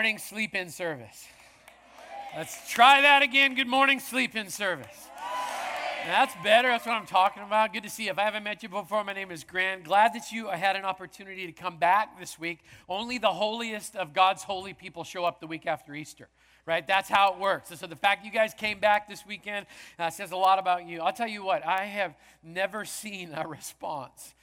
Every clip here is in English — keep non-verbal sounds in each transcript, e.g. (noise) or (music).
morning sleep in service. Let's try that again. Good morning sleep in service. That's better. That's what I'm talking about. Good to see you. If I haven't met you before, my name is Grant. Glad that you had an opportunity to come back this week. Only the holiest of God's holy people show up the week after Easter, right? That's how it works. And so the fact you guys came back this weekend uh, says a lot about you. I'll tell you what, I have never seen a response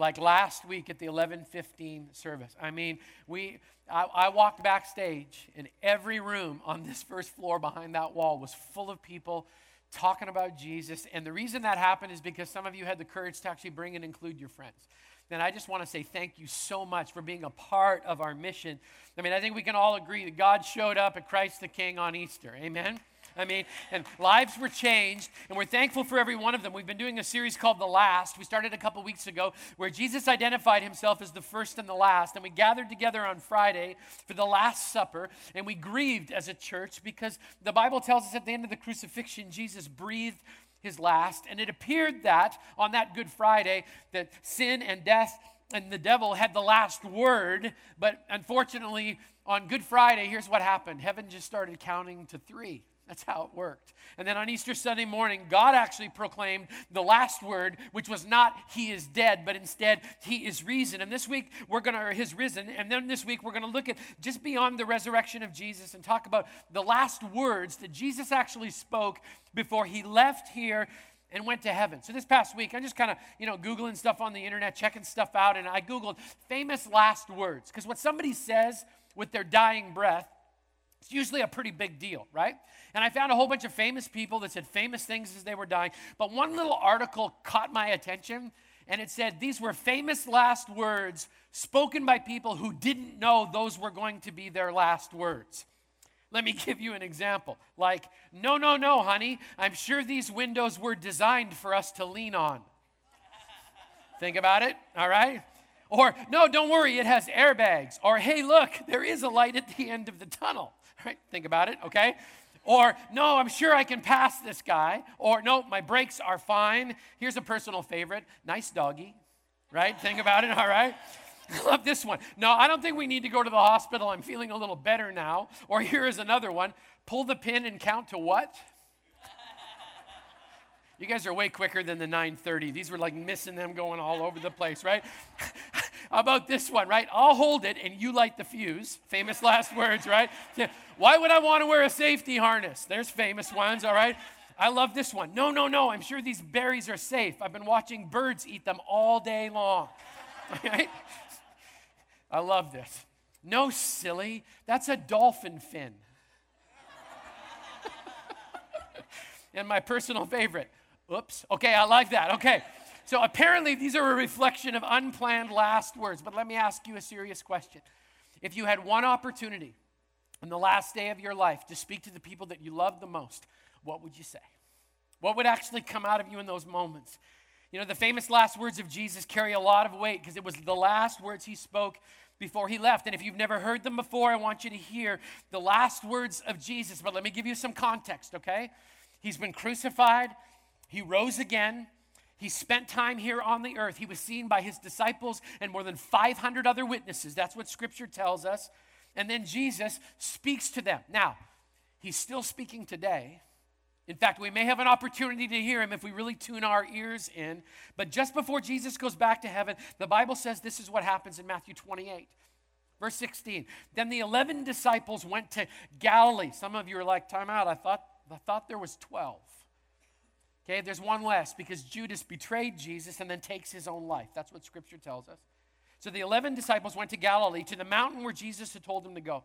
like last week at the 11:15 service. I mean, we I, I, walked backstage, and every room on (laughs) this first floor behind that wall was full of people talking about Jesus. And the reason that happened is because some of you had the courage to actually bring and include your friends. And I just want to say thank you so much for being a part of our mission. I mean, I think we can all agree that God showed up at Christ the King on Easter. Amen. I mean, and lives were changed, and we're thankful for every one of them. We've been doing a series called The Last. We started a couple weeks ago where Jesus identified himself as the first and the last, and we gathered together on Friday for the Last Supper, and we grieved as a church because the Bible tells us at the end of the crucifixion, Jesus breathed his last, and it appeared that on that Good Friday, that sin and death and the devil had the last word, but unfortunately, on Good Friday, here's what happened heaven just started counting to three. That's how it worked. And then on Easter Sunday morning, God actually proclaimed the last word, which was not he is dead, but instead he is risen. And this week we're going to, his risen. And then this week we're going to look at just beyond the resurrection of Jesus and talk about the last words that Jesus actually spoke before he left here and went to heaven. So this past week, I'm just kind of, you know, Googling stuff on the internet, checking stuff out, and I Googled famous last words. Because what somebody says with their dying breath, it's usually a pretty big deal, right? And I found a whole bunch of famous people that said famous things as they were dying. But one little article caught my attention, and it said these were famous last words spoken by people who didn't know those were going to be their last words. Let me (laughs) give you an example. Like, no, no, no, honey, I'm sure these windows were designed for us to lean on. Think about it, all right? Or, no, don't worry, it has airbags. Or, hey, look, there is a light at the end of the tunnel. Right? Think about it, okay? Or, no, I'm sure I can pass this guy. Or, no, my brakes are fine. Here's a personal favorite nice doggy, right? Think about it, (laughs) all right? I love this one. No, I don't think we need to go to the hospital. I'm feeling a little better now. Or here is another one pull the pin and count to what? You guys are way quicker than the 930. These were like missing them going all over the place, right? (laughs) About this one, right? I'll hold it and you light the fuse. Famous (laughs) last words, right? Why would I want to wear a safety harness? There's famous ones, all right? I love this one. No, no, no. I'm sure these berries are safe. I've been watching birds eat them all day long. (laughs) Right? I love this. No, silly. That's a dolphin fin. (laughs) and my personal favorite. Oops. Okay, I like that. Okay. So apparently, these are a reflection of unplanned last words. But let me ask you a serious question. If you had one opportunity on the last day of your life to speak to the people that you love the most, what would you say? What would actually come out of you in those moments? You know, the famous last words of Jesus carry a lot of weight because it was the last words he spoke before he left. And if you've never heard them before, I want you to hear the last words of Jesus. But let me give you some context, okay? He's been crucified, he rose again. He spent time here on the earth. He was seen by his disciples and more than 500 other witnesses. That's what scripture tells us. And then Jesus speaks to them. Now, he's still speaking today. In fact, we may have an opportunity to hear him if we really tune our ears in. But just before Jesus goes back to heaven, the Bible says this is what happens in Matthew 28. Verse 16. Then the 11 disciples went to Galilee. Some of you are like, time out. I thought, I thought there was 12. Okay, there's one less because Judas betrayed Jesus and then takes his own life. That's what scripture tells us. So the 11 disciples went to Galilee, to the mountain where Jesus had told them to go.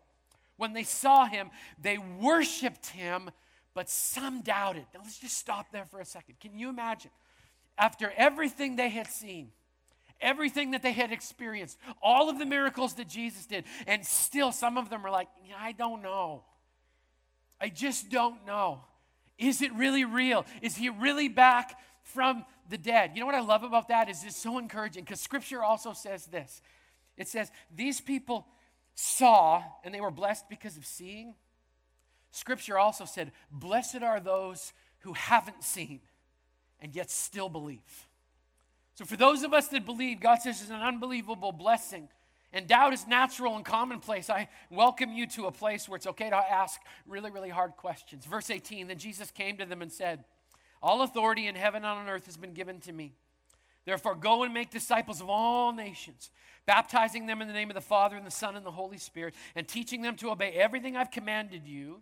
When they saw him, they worshiped him, but some doubted. Now let's just stop there for a second. Can you imagine? After everything they had seen, everything that they had experienced, all of the miracles that Jesus did, and still some of them were like, I don't know. I just don't know. Is it really real? Is he really back from the dead? You know what I love about that is it's so encouraging because scripture also says this. It says, These people saw and they were blessed because of seeing. Scripture also said, Blessed are those who haven't seen and yet still believe. So, for those of us that believe, God says it's an unbelievable blessing And doubt is natural and commonplace. I welcome you to a place where it's okay to ask really, really hard questions. Verse 18 Then Jesus came to them and said, All authority in heaven and on earth has been given to me. Therefore, go and make disciples of all nations, baptizing them in the name of the Father and the Son and the Holy Spirit, and teaching them to obey everything I've commanded you.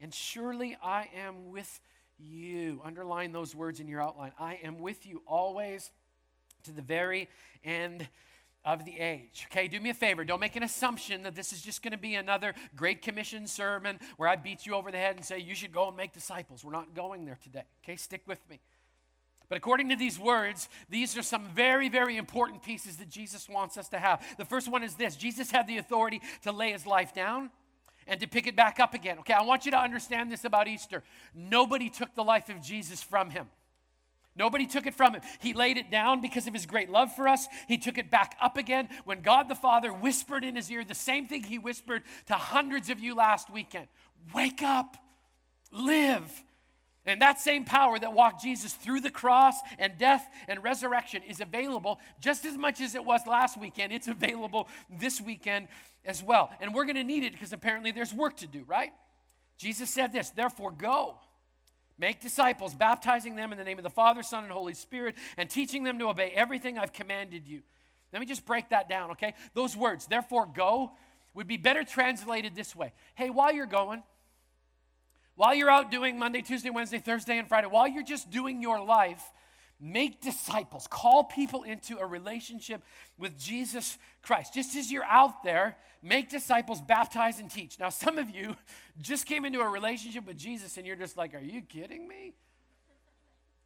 And surely I am with you. Underline those words in your outline. I am with you always to the very end of the age. Okay, do me a favor. Don't make an assumption that this is just going to be another Great Commission sermon where I beat you over the head and say, you should go and make disciples. We're not going there today. Okay, stick with me. But according to these words, these are some very, very important pieces that Jesus wants us to have. The first one is this Jesus had the authority to lay his life down and to pick it back up again. Okay, I want you to understand this about Easter. Nobody took the life of Jesus from him. Nobody took it from him. He laid it down because of his great love for us. He took it back up again when God the Father whispered in his ear the same thing he whispered to hundreds of you last weekend Wake up, live. And that same power that walked Jesus through the cross and death and resurrection is available just as much as it was last weekend. It's available this weekend as well. And we're going to need it because apparently there's work to do, right? Jesus said this, therefore go. Make disciples, baptizing them in the name of the Father, Son, and Holy Spirit, and teaching them to obey everything I've commanded you. Let me just break that down, okay? Those words, therefore go, would be better translated this way Hey, while you're going, while you're out doing Monday, Tuesday, Wednesday, Thursday, and Friday, while you're just doing your life, make disciples. Call people into a relationship with Jesus Christ. Just as you're out there, make disciples, baptize, and teach. Now, some of you (laughs) just came into a relationship with Jesus and you're just like, are you kidding me?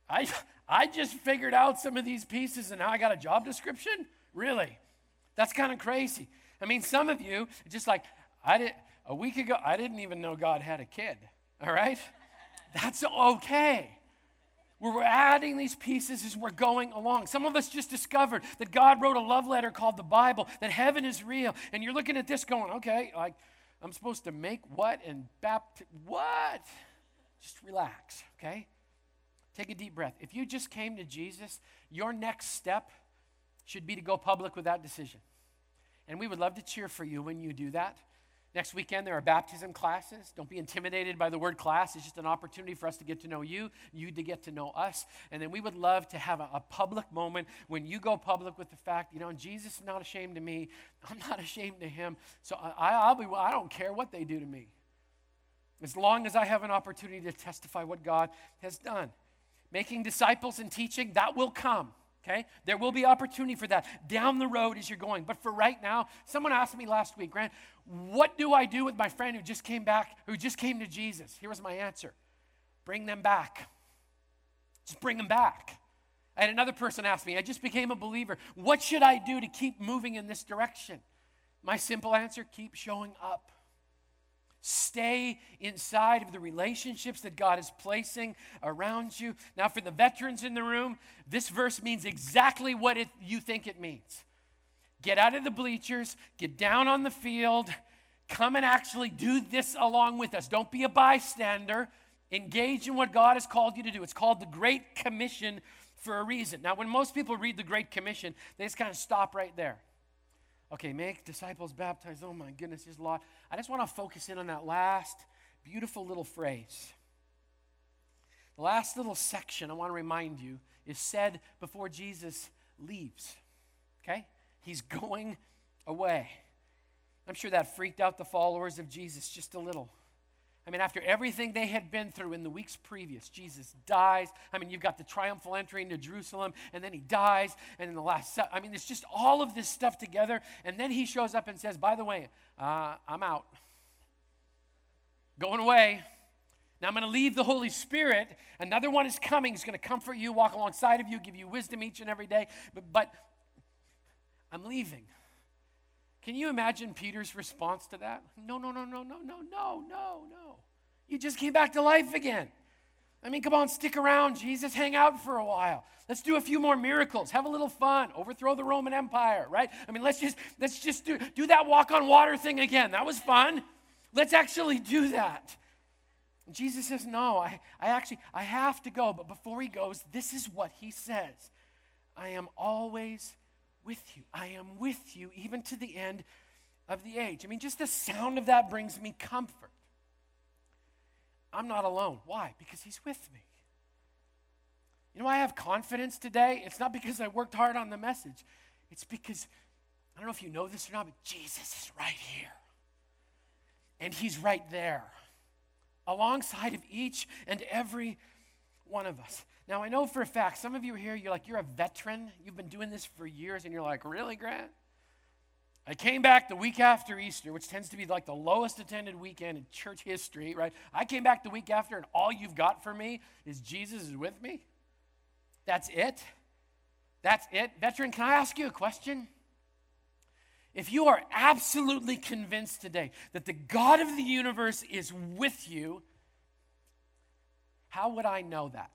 I, I just figured out some of these pieces and now I got a job description? Really? That's kind of crazy. I mean, some of you, just like, I did a week ago, I didn't even know God had a kid. All right? That's okay. We're adding these pieces as we're going along. Some of us just discovered that God wrote a love letter called the Bible, that heaven is real. And you're looking at this going, okay, like, I'm supposed to make what and baptize? What? Just relax, okay? Take a deep breath. If you just came to Jesus, your next step should be to go public with that decision. And we would love to cheer for you when you do that. Next weekend, there are baptism classes. Don't be intimidated by the word class. It's just an opportunity for us to get to know you, you to get to know us. And then we would love to have a, a public moment when you go public with the fact, you know, Jesus is not ashamed of me. (laughs) I'm not ashamed of him. So I, I'll be, I don't care what they do to me. As long as I have an opportunity to testify what God has done. Making disciples and teaching, that will come. Okay? There will be opportunity for that down the road as you're going. But for right now, someone asked me last week, Grant, what do I do with my friend who just came back, who just came to Jesus? Here was my answer bring them back. Just bring them back. And another person asked me, I just became a believer. What should I do to keep moving in this direction? My simple answer keep showing up. Stay inside of the relationships that God is placing around you. Now, for the veterans in the room, this verse means exactly what it, you think it means. Get out of the bleachers, get down on the field, come and actually do this along with us. Don't be a bystander. Engage in what God has called you to do. It's called the Great Commission for a reason. Now, when most people read the Great Commission, they just kind of stop right there. Okay, make disciples baptize. Oh my goodness, there's a lot. I just want to focus in on that last beautiful little phrase. The last little section I want to remind you is said before Jesus leaves. Okay? He's going away. I'm sure that freaked out the followers of Jesus just a little. I mean, after everything they had been through in the weeks previous, Jesus dies. I mean, you've got the triumphal entry into Jerusalem, and then he dies, and in the last, I mean, it's just all of this stuff together. And then he shows up and says, By the way, uh, I'm out. Going away. Now I'm going to leave the Holy Spirit. Another one is coming. He's going to comfort you, walk alongside of you, give you wisdom each and every day. But, but I'm leaving. Can you imagine Peter's response to that? No, no, no, no, no, no, no, no, no. You just came back to life again. I mean, come on, stick around, Jesus. Hang out for a while. Let's do a few more miracles. Have a little fun. Overthrow the Roman Empire, right? I mean, let's just let's just do, do that walk on water thing again. That was fun. Let's actually do that. And Jesus says, No, I, I actually I have to go. But before he goes, this is what he says. I am always with you. I am with you even to the end of the age. I mean, just the sound of that brings me comfort. I'm not alone. Why? Because He's with me. You know I have confidence today? It's not because I worked hard on the message, it's because, I don't know if you know this or not, but Jesus is right here. And He's right there, alongside of each and every one of us. Now, I know for a fact, some of you here, you're like, you're a veteran. You've been doing this for years, and you're like, really, Grant? I came back the week after Easter, which tends to be like the lowest attended weekend in church history, right? I came back the week after, and all you've got for me is Jesus is with me. That's it? That's it? Veteran, can I ask you a question? If you are absolutely convinced today that the God of the universe is with you, how would I know that?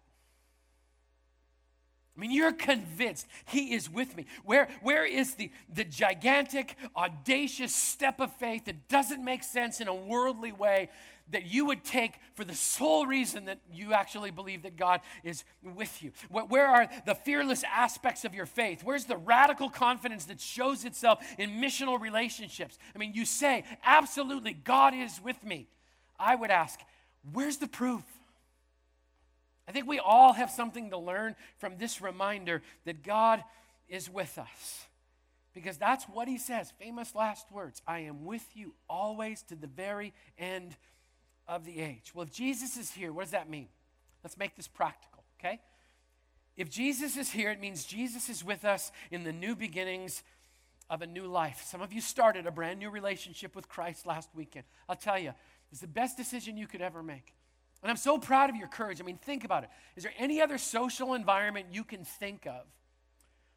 I mean, you're convinced he is with me. Where, where is the, the gigantic, audacious step of faith that doesn't make sense in a worldly way that you would take for the sole reason that you actually believe that God is with you? Where, where are the fearless aspects of your faith? Where's the radical confidence that shows itself in missional relationships? I mean, you say, absolutely, God is with me. I would ask, where's the proof? I think we all have something to learn from this reminder that God is with us. Because that's what he says, famous last words I am with you always to the very end of the age. Well, if Jesus is here, what does that mean? Let's make this practical, okay? If Jesus is here, it means Jesus is with us in the new beginnings of a new life. Some of you started a brand new relationship with Christ last weekend. I'll tell you, it's the best decision you could ever make. And I'm so proud of your courage. I mean, think about it. Is there any other social environment you can think of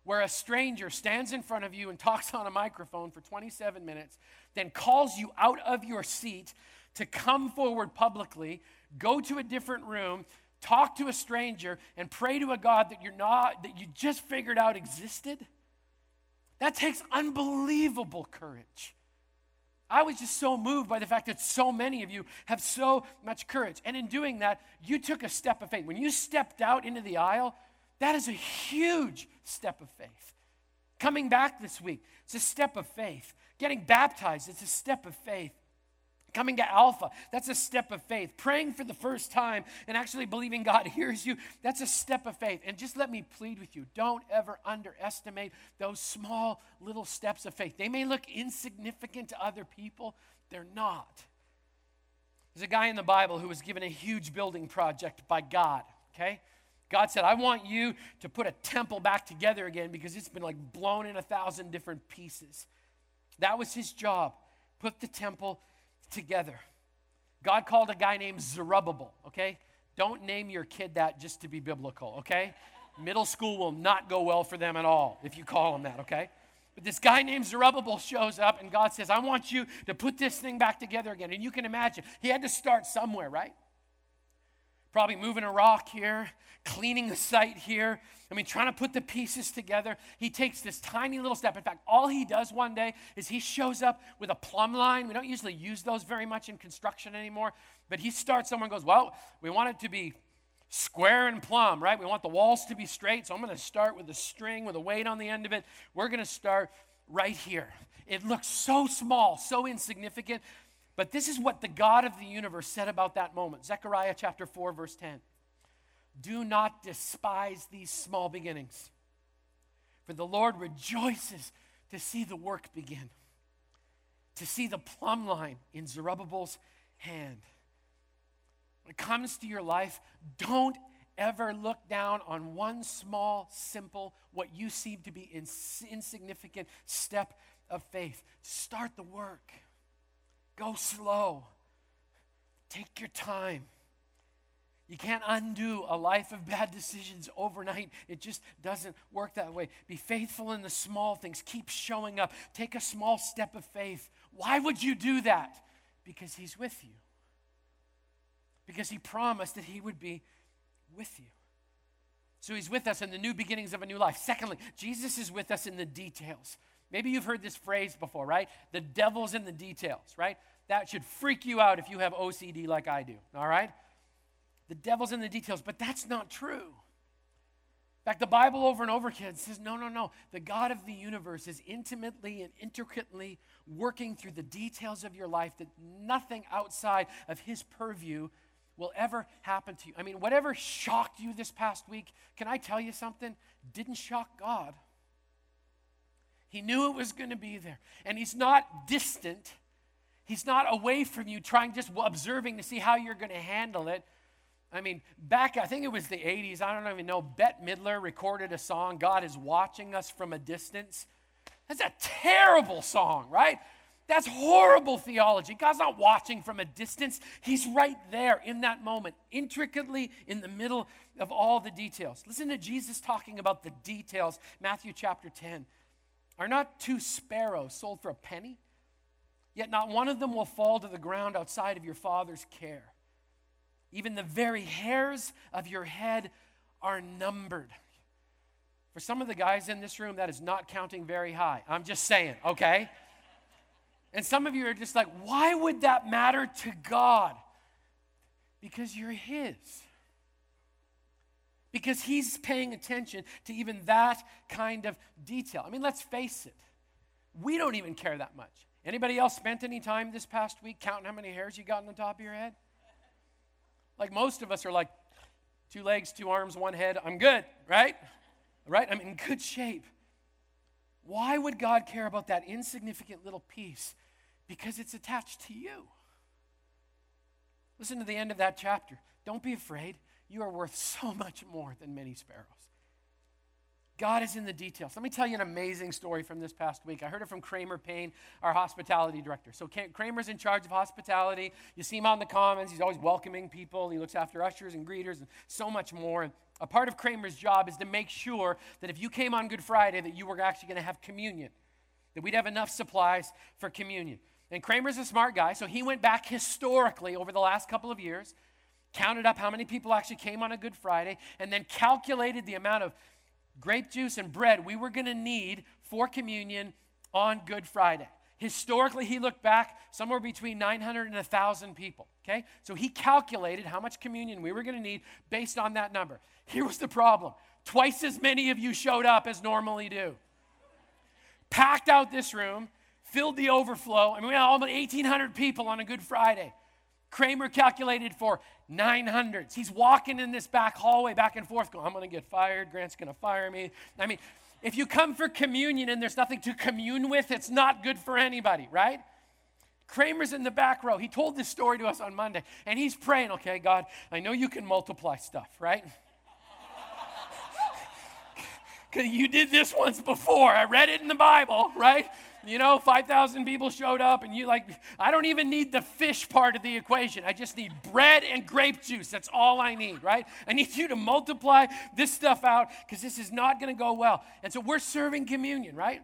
where a stranger stands in front of you and talks (laughs) on a microphone for 27 minutes, then calls you out of your seat to come forward publicly, go to a different room, talk to a stranger, and pray to a God that you're not, that you just figured out existed? That takes unbelievable courage. I was just so moved by the fact that so many of you have so much courage. And in doing that, you took a step of faith. When you stepped out into the aisle, that is a huge step of faith. Coming back this week, it's a step of faith. Getting baptized, it's a step of faith. Coming to Alpha, that's a step of faith. Praying for the first time and actually believing God (laughs) hears you, that's a step of faith. And just let me plead with you don't ever underestimate those small little steps of faith. They may look insignificant to other people, they're not. There's a guy in the Bible who was given a huge building project by God, okay? God said, I want you to put a temple back together again because it's been like blown in a thousand different pieces. That was his job. Put the temple together. God called a guy named Zerubbabel, okay? Don't name your kid that just to be biblical, okay? Middle school will not go well for them at all if you call them that, okay? But this guy named Zerubbabel shows up, and God says, I want you to put this thing back together again. And you can imagine, he had to start somewhere, right? Probably moving a rock here, cleaning the site here. I mean, trying to put the pieces together. He takes this tiny little step. In fact, all he does one day is he shows up with a plumb line. We don't usually use those very much in construction anymore, but he starts and goes, Well, we want it to be square and plumb, right? We want the walls to be straight, so I'm going to start with a string with a weight on the end of it. We're going to start right here. It looks so small, so insignificant, but this is what the God of the universe said about that moment. Zechariah chapter 4, verse 10. Do not despise these small beginnings, for the Lord rejoices to see the work begin, to see the plumb line in Zerubbabel's hand. When it comes to your life, don't ever look down on one small, simple, what you seem to be ins- insignificant step of faith. Start the work. Go slow. Take your time. You can't undo a life of bad decisions overnight. It just doesn't work that way. Be faithful in the small things. Keep showing up. Take a small step of faith. Why would you do that? Because He's with you. Because He promised that He would be with you. So He's with us in the new beginnings of a new life. Secondly, Jesus is with us in the details. Maybe you've heard this phrase before, right? The devil's in the details, right? That should freak you out if you have OCD like I do, all right? The devil's in the details, but that's not true. In fact, the Bible over and over again says, no, no, no. The God of the universe is intimately and intricately working through the details of your life that nothing outside of his purview will ever happen to you. I mean, whatever shocked you this past week, can I tell you something? Didn't shock God. He knew it was going to be there. And he's not distant. He's not away from you trying just observing to see how you're going to handle it. I mean, back, I think it was the 80s, I don't even know, Bette Midler recorded a song, God is watching us from a distance. That's a terrible song, right? That's horrible theology. God's not watching from a distance, He's right there in that moment, intricately in the middle of all the details. Listen to Jesus talking about the details, Matthew chapter 10. Are not two sparrows sold for a penny? Yet not one of them will fall to the ground outside of your Father's care. Even the very hairs of your head are numbered. For some of the guys in this room, that is not counting very high. I'm just saying, okay? And some of you are just like, why would that matter to God? Because you're His. Because He's paying attention to even that kind of detail. I mean, let's face it, we don't even care that much. Anybody else spent any time this past week counting how many hairs you got on the top of your head? Like most of us are like, two legs, two arms, one head, I'm good, right? Right? I'm in good shape. Why would God care about that insignificant little piece? Because it's attached to you. Listen to the end of that chapter. Don't be afraid. You are worth so much more than many sparrows. God is in the details. Let me tell you an amazing story from this past week. I heard it from Kramer Payne, our hospitality director. So Kramer's in charge of hospitality. You see him on the commons. He's always welcoming people. He looks after ushers and greeters and so much more. And a part of Kramer's job is to make sure that if you came on Good Friday, that you were actually going to have communion, that we'd have enough supplies for communion. And Kramer's a smart guy, so he went back historically over the last couple of years, counted up how many people actually came on a Good Friday, and then calculated the amount of grape juice and bread we were going to need for communion on Good Friday. Historically, he looked back somewhere between 900 and 1,000 people. Okay? So he calculated how much communion we were going to need based on that number. Here was the problem twice as many of you showed up as normally do. Packed out this room, filled the overflow. I mean, we had almost 1,800 people on a Good Friday. Kramer calculated for 900s. He's walking in this back hallway back and forth going, I'm going to get fired. Grant's going to fire me. I mean, if you come for communion and there's nothing to commune with, it's not good for anybody, right? Kramer's in the back row. He told this story to us on Monday, and he's praying, okay, God, I know you can multiply stuff, right? (laughs) Because you did this once before. I read it in the Bible, right? You know, 5,000 people showed up, and you like, I don't even need the fish part of the equation. I just need bread and grape juice. That's all I need, right? I need you to multiply this stuff out because this is not going to go well. And so we're serving communion, right?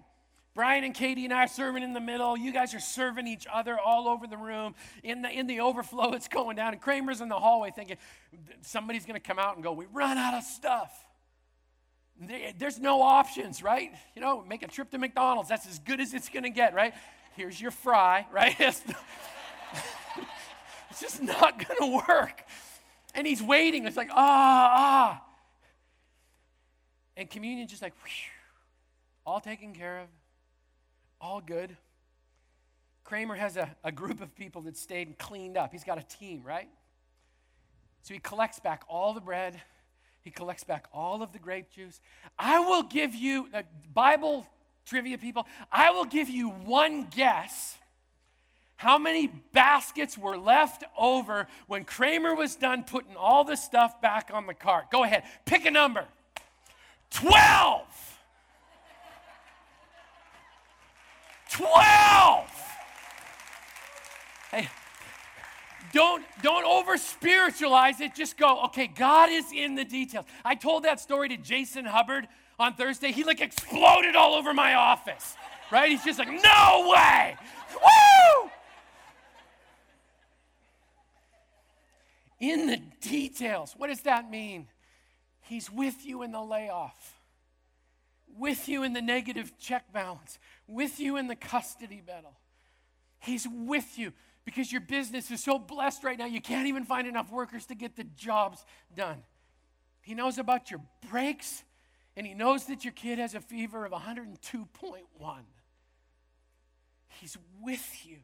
Brian and Katie and I are serving in the middle. You guys are serving each other all over the room. In the, in the overflow, it's going down. And Kramer's in the hallway thinking, somebody's going to come out and go, We run out of stuff. There's no options, right? You know, make a trip to McDonald's. That's as good as it's going to get, right? Here's your fry, right? (laughs) It's, (laughs) it's just not going to work. And he's waiting. It's like, ah, ah. And communion just like, whew, all taken care of, all good. Kramer has a, a group of people that stayed and cleaned up. He's got a team, right? So he collects back all the bread he collects back all of the grape juice. I will give you, uh, Bible trivia people, I will give you one guess how many baskets were left over when Kramer was done putting all the stuff back on the cart. Go ahead, pick a number 12. 12. Hey, don't, don't over spiritualize it. Just go, okay, God is in the details. I told that story to Jason Hubbard on Thursday. He like exploded all over my office, right? He's just like, no way. Woo! In the details. What does that mean? He's with you in the layoff, with you in the negative check balance, with you in the custody battle. He's with you because your business is so blessed right now, you can't even find enough workers to get the jobs done. He knows about your breaks, and he knows that your kid has a fever of 102.1. He's with you.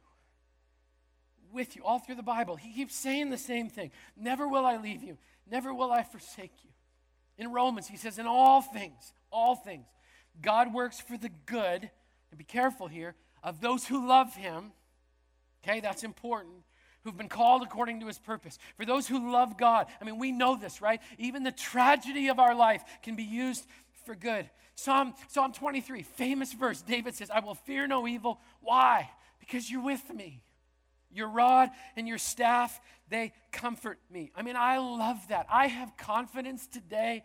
With you all through the Bible. He keeps saying the same thing Never will I leave you, never will I forsake you. In Romans, he says, In all things, all things, God works for the good, and be careful here, of those who love him. Okay, that's important who've been called according to his purpose. For those who love God, I mean, we know this, right? Even the tragedy of our life can be used for good. Psalm, Psalm 23, famous verse. David says, I will fear no evil. Why? Because you're with me. Your rod and your staff, they comfort me. I mean, I love that. I have confidence today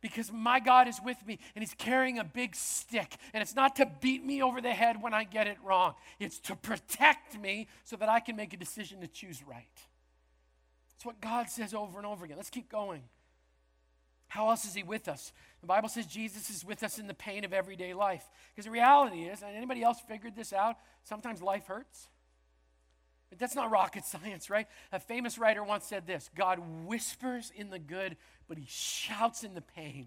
because my God is with me and He's carrying a big stick. And it's not to beat me over the head when I get it wrong, it's to protect me so that I can make a decision to choose right. That's what God says over and over again. Let's keep going. How else is He with us? The Bible says Jesus is with us in the pain of everyday life. Because the reality is, and anybody else figured this out? Sometimes life hurts. But that's not rocket (laughs) science, right? A famous writer once said this God whispers in the good, but he shouts in the pain.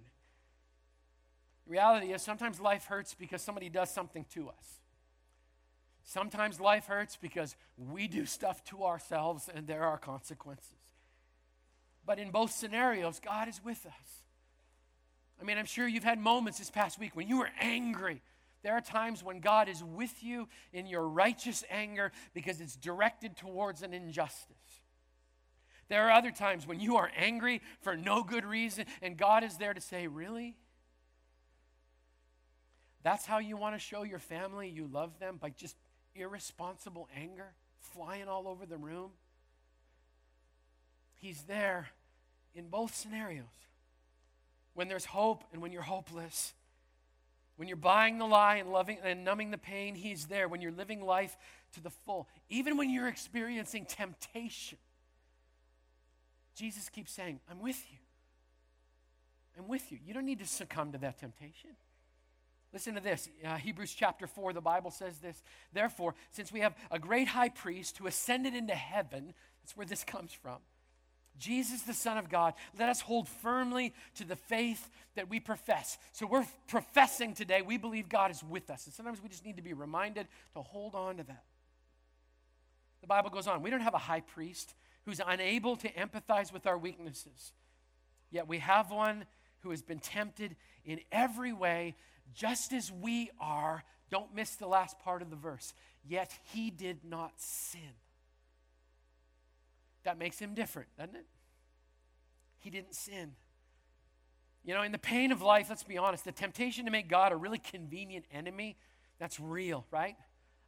The reality is, sometimes life hurts because somebody does something to us. Sometimes life hurts because we do stuff to ourselves and there are consequences. But in both scenarios, God is with us. I mean, I'm sure you've had moments this past week when you were angry there are times when God is with you in your righteous anger because it's directed towards an injustice. There are other times when you are angry for no good reason, and God is there to say, Really? That's how you want to show your family you love them? By just irresponsible anger flying all over the room? He's there in both scenarios. When there's hope and when you're hopeless. When you're buying the lie and loving and numbing the pain, he's there. When you're living life to the full, even when you're experiencing temptation, Jesus keeps saying, I'm with you. I'm with you. You don't need to succumb to that temptation. Listen to this uh, Hebrews chapter 4, the Bible says this. Therefore, since we have a great high priest who ascended into heaven, that's where this comes from. Jesus, the Son of God, let us hold firmly to the faith that we profess. So we're professing today, we believe God is with us. And sometimes we just need to be reminded to hold on to that. The Bible goes on. We don't have a high priest who's unable to empathize with our weaknesses, yet we have one who has been tempted in every way, just as we are. Don't miss the last part of the verse. Yet he did not sin. That makes him different, doesn't it? He didn't sin. You know, in the pain of life, let's be honest, the temptation to make God a really convenient enemy, that's real, right?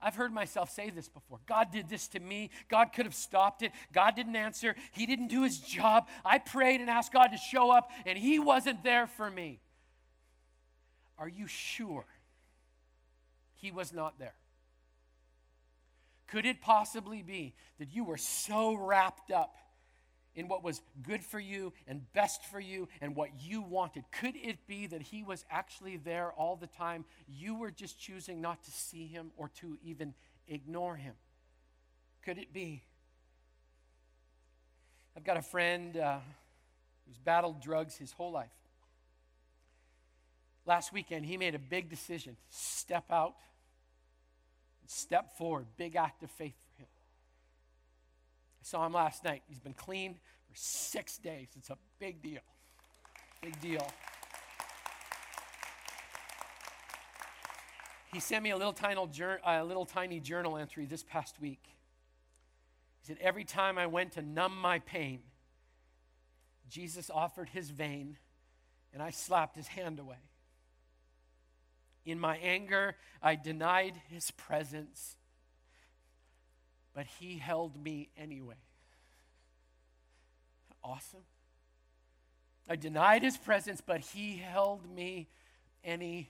I've heard myself say this before. God did this to me. God could have stopped it. God didn't answer. He didn't do his job. I prayed and asked God to show up, and he wasn't there for me. Are you sure he was not there? Could it possibly be that you were so wrapped up in what was good for you and best for you and what you wanted? Could it be that He was actually there all the time? You were just choosing not to see Him or to even ignore Him? Could it be? I've got a friend uh, who's battled drugs his whole life. Last weekend, he made a big decision step out step forward. Big act of faith. I saw him last night. He's been clean for six days. It's a big deal. Big deal. He sent me a little tiny, a little tiny journal entry this past week. He said, Every time I went to numb my pain, Jesus offered his vein, and I slapped his hand away. In my anger, I denied his presence, but he held me anyway. Awesome. I denied his presence, but he held me anyway.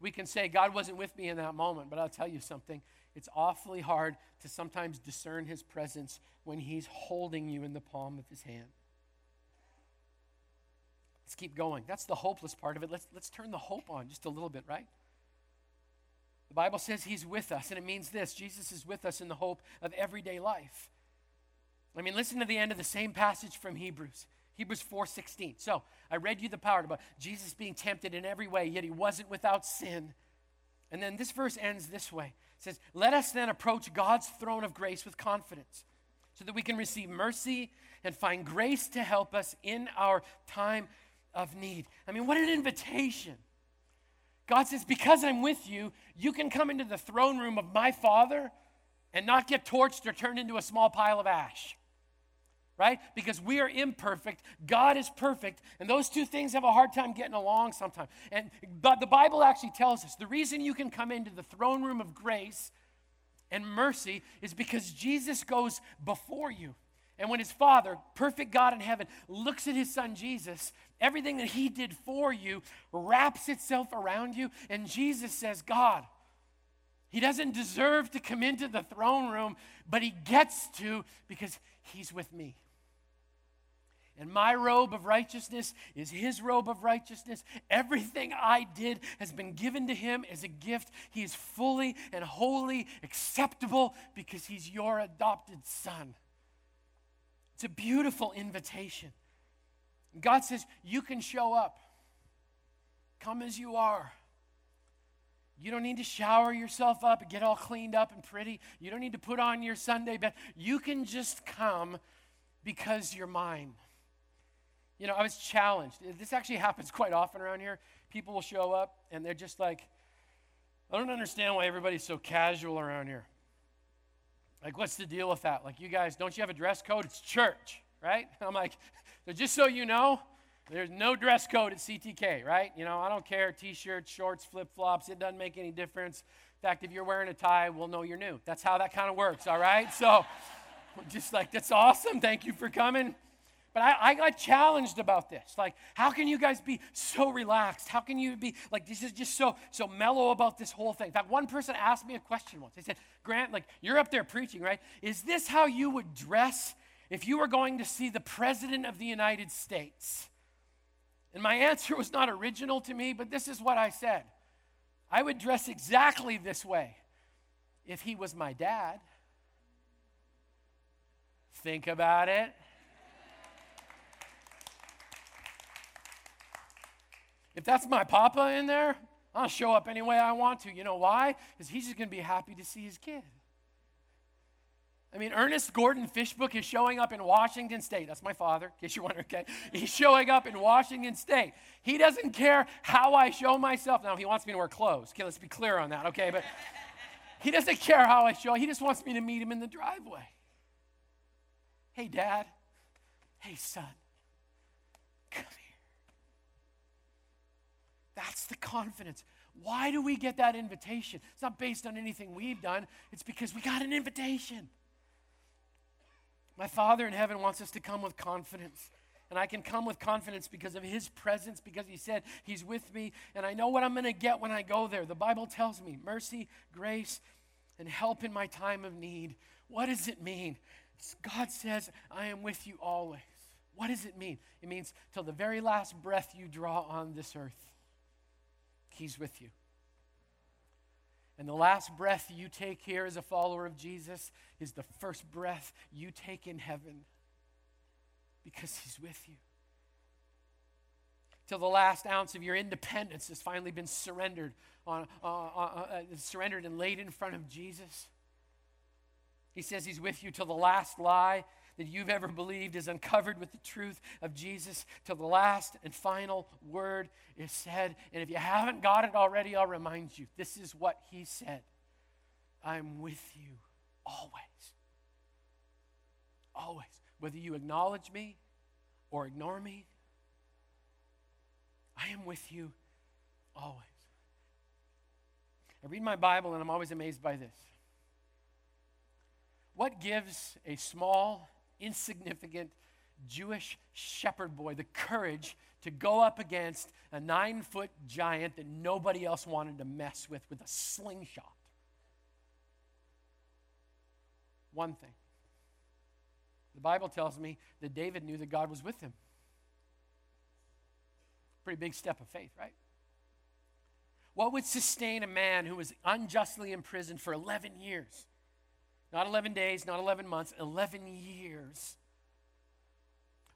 We can say God wasn't with me in that moment, but I'll tell you something. It's awfully hard to sometimes discern his presence when he's holding you in the palm of his hand. Let's keep going. That's the hopeless part of it. Let's, let's turn the hope on just a little bit, right? The Bible says he's with us, and it means this Jesus is with us in the hope of everyday life. I mean, listen to the end of the same passage from Hebrews. Hebrews 4:16. So, I read you the power about Jesus being tempted in every way, yet he wasn't without sin. And then this verse ends this way. It says, "Let us then approach God's throne of grace with confidence, so that we can receive mercy and find grace to help us in our time of need." I mean, what an invitation. God says, "Because I'm with you, you can come into the throne room of my Father and not get torched or turned into a small pile of ash." right? Because we are imperfect, God is perfect, and those two things have a hard time getting along sometimes. And but the Bible actually tells us the reason you can come into the throne room of grace and mercy is because Jesus goes before you. And when his Father, perfect God in heaven, looks at his Son Jesus, everything that he did for you wraps itself around you. And Jesus says, God, he doesn't deserve to come into the throne room, but he gets to because he's with me. And my robe of righteousness is his robe of righteousness. Everything I did has been given to him as a gift. He is fully and wholly acceptable because he's your adopted son. It's a beautiful invitation. God says, You can show up. Come as you are. You don't need to shower yourself up and get all cleaned up and pretty. You don't need to put on your Sunday best. You can just come because you're mine. You know, I was challenged. This actually happens quite often around here. People will show up and they're just like, I don't understand why everybody's so casual around here. Like, what's the deal with that? Like, you guys, don't you have a dress code? It's church, right? (laughs) I'm like, so just so you know, there's no dress code at CTK, right? You know, I don't care. T shirts, shorts, flip flops, it doesn't make any difference. In fact, if you're wearing a tie, we'll know you're new. That's how that kind of works, all right? So, (laughs) just like, that's awesome. Thank you for coming. But I, I, got challenged about this. Like, how can you guys be so relaxed? How can you be like this is just so so mellow about this whole thing? In fact, one person asked me a question once. They said, Grant, like you're up there preaching, right? Is this how you would dress if you were going to see the President of the United States? And my answer was not original to me, but this is what I said. I would dress exactly this way if he was my dad. Think about it. If that's my papa in there, I'll show up any way I want to. You know why? Because he's just going to be happy to see his kid. I mean, Ernest Gordon Fishbook is showing up in Washington State. That's my father, in case you wonder, okay? He's showing up in Washington State. He doesn't care how I show myself. Now, he wants me to wear clothes. Okay, let's be clear on that, okay? But he doesn't care how I show. He just wants me to meet him in the driveway. Hey, Dad. Hey, son. Come here. That's the confidence. Why do we get that invitation? It's not based on anything we've done, it's because we got an invitation. My Father in heaven wants us to come with confidence. And I can come with confidence because of His presence, because He said He's with me, and I know what I'm going to get when I go there. The Bible tells me mercy, grace, and help in my time of need. What does it mean? God says, I am with you always. What does it mean? It means till the very last breath you draw on this earth. He's with you. And the last breath you take here as a follower of Jesus is the first breath you take in heaven because He's with you. Till the last ounce of your independence has finally been surrendered, on, uh, uh, uh, uh surrendered and laid in front of Jesus. He says He's with you till the last lie that you've ever believed is uncovered with the truth of Jesus till the last and final word is said. And if you haven't got it already, I'll remind you this is what he said I'm with you always. Always. Whether you acknowledge me or ignore me, I am with you always. I read my Bible and I'm always amazed by this. What gives a small insignificant Jewish shepherd boy the courage to go up against a nine foot giant that nobody else wanted to mess with with a slingshot. One thing. The Bible tells me that David knew that God was with him. Pretty big step of faith, right? What would sustain a man who was unjustly imprisoned for 11 years? Not 11 days, not 11 months, 11 years.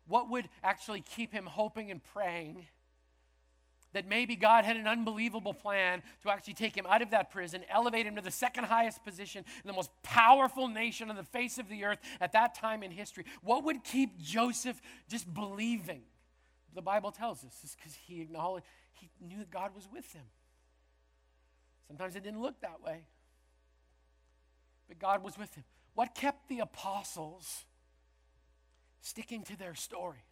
What would actually keep him hoping and praying that maybe God had an unbelievable plan to actually take him out of that prison, elevate him to the second highest position in the most powerful nation on the face of the earth at that time in history? What would keep Joseph just believing? The Bible tells us is because he acknowledged, he knew that God was with him. Sometimes it didn't look that way, but God was with him. What kept the apostles sticking to their story?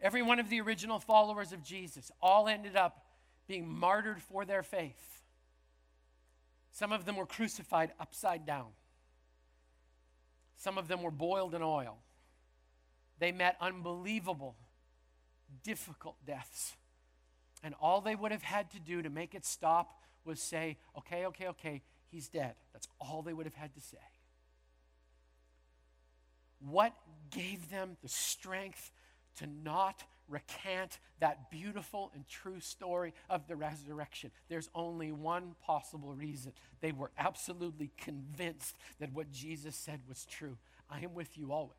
Every one of the original followers of Jesus all ended up being martyred for their faith. Some of them were crucified upside down. Some of them were boiled in oil. They met unbelievable, difficult deaths. And all they would have had to do to make it stop was say, okay, okay, okay, he's dead. That's all they would have had to say. What gave them the strength to not recant that beautiful and true story of the resurrection. There's only one possible reason. They were absolutely convinced that what Jesus said was true. I am with you always.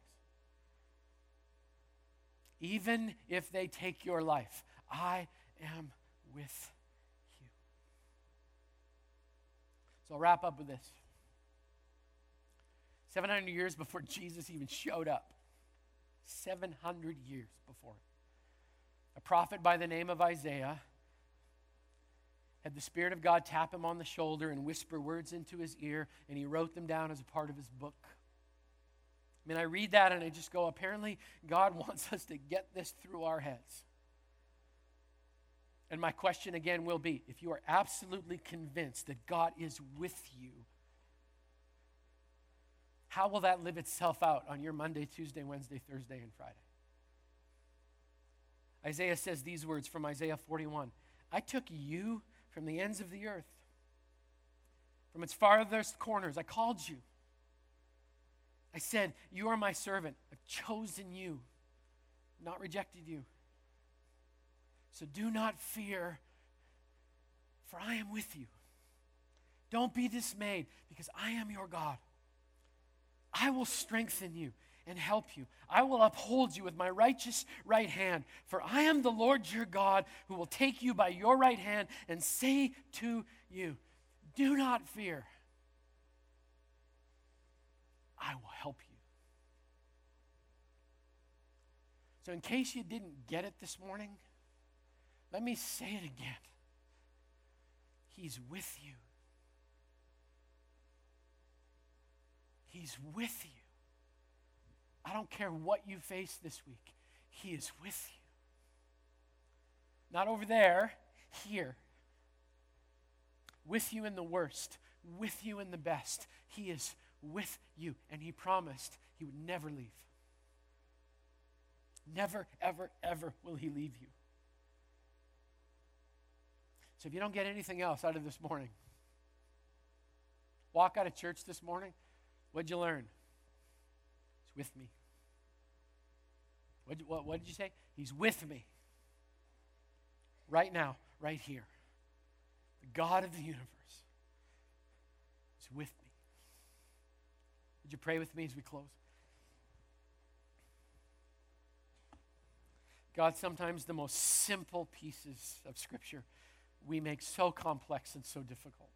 Even if they take your life, I am with you. So I'll wrap up with this. 700 years before Jesus even showed up, 700 years before A prophet by the name of Isaiah had the Spirit of God tap him on the shoulder and whisper words into his ear, and he wrote them down as a part of his book. I mean, I read that and I just go, apparently, God (laughs) wants us to get this through our heads. And my question again will be if you are absolutely convinced that God is with you, how will that live itself out on your Monday, Tuesday, Wednesday, Thursday, and Friday? Isaiah says these words from Isaiah 41 I took you from the ends of the earth, from its farthest corners. I called you. I said, You are my servant. I've chosen you, not rejected you. So do not fear, for I am with you. Don't be dismayed, because I am your God. I will strengthen you and help you. I will uphold you with my righteous right hand. For I am the Lord your God who will take you by your right hand and say to you, Do not fear. I will help you. So, in case you didn't get it this morning, let me say it again. He's with you. He's with you. I don't care what you face this week, He is with you. Not over there, here. With you in the worst, with you in the best. He is with you. And He promised He would never leave. Never, ever, ever will He leave you. So if you don't get anything else out of this morning, walk out of church this morning What'd you learn? He's with me. What'd, what, what did you say? He's with me. Right now, right here. The God of the universe is with me. Would you pray with me as we close? God, sometimes the most simple pieces of Scripture we make so complex and so difficult.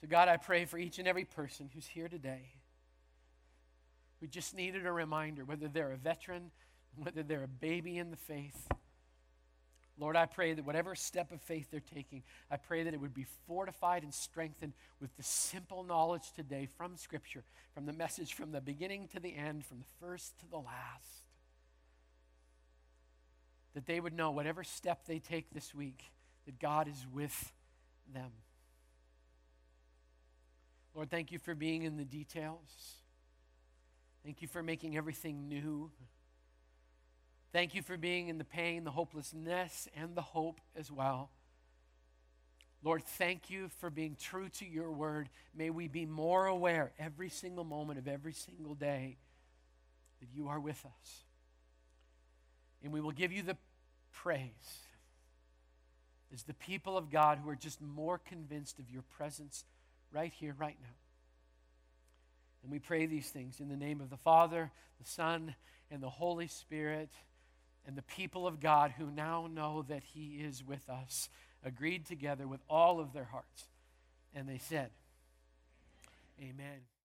So, God, I pray for each and every person who's here today who just needed a reminder, whether they're a veteran, whether they're a baby in the faith. Lord, I pray that whatever step of faith they're taking, I pray that it would be fortified and strengthened with the simple knowledge today from Scripture, from the message from the beginning to the end, from the first to the last. That they would know whatever step they take this week, that God is with them. Lord, thank you for being in the details. Thank you for making everything new. Thank you for being in the pain, the hopelessness, and the hope as well. Lord, thank you for being true to your word. May we be more aware every single moment of every single day that you are with us. And we will give you the praise as the people of God who are just more convinced of your presence right here, right now. And we pray these things in the name of the Father, the Son, and the Holy Spirit, and the people of God who now know that He is with us, agreed together with all of their hearts. And they said, Amen.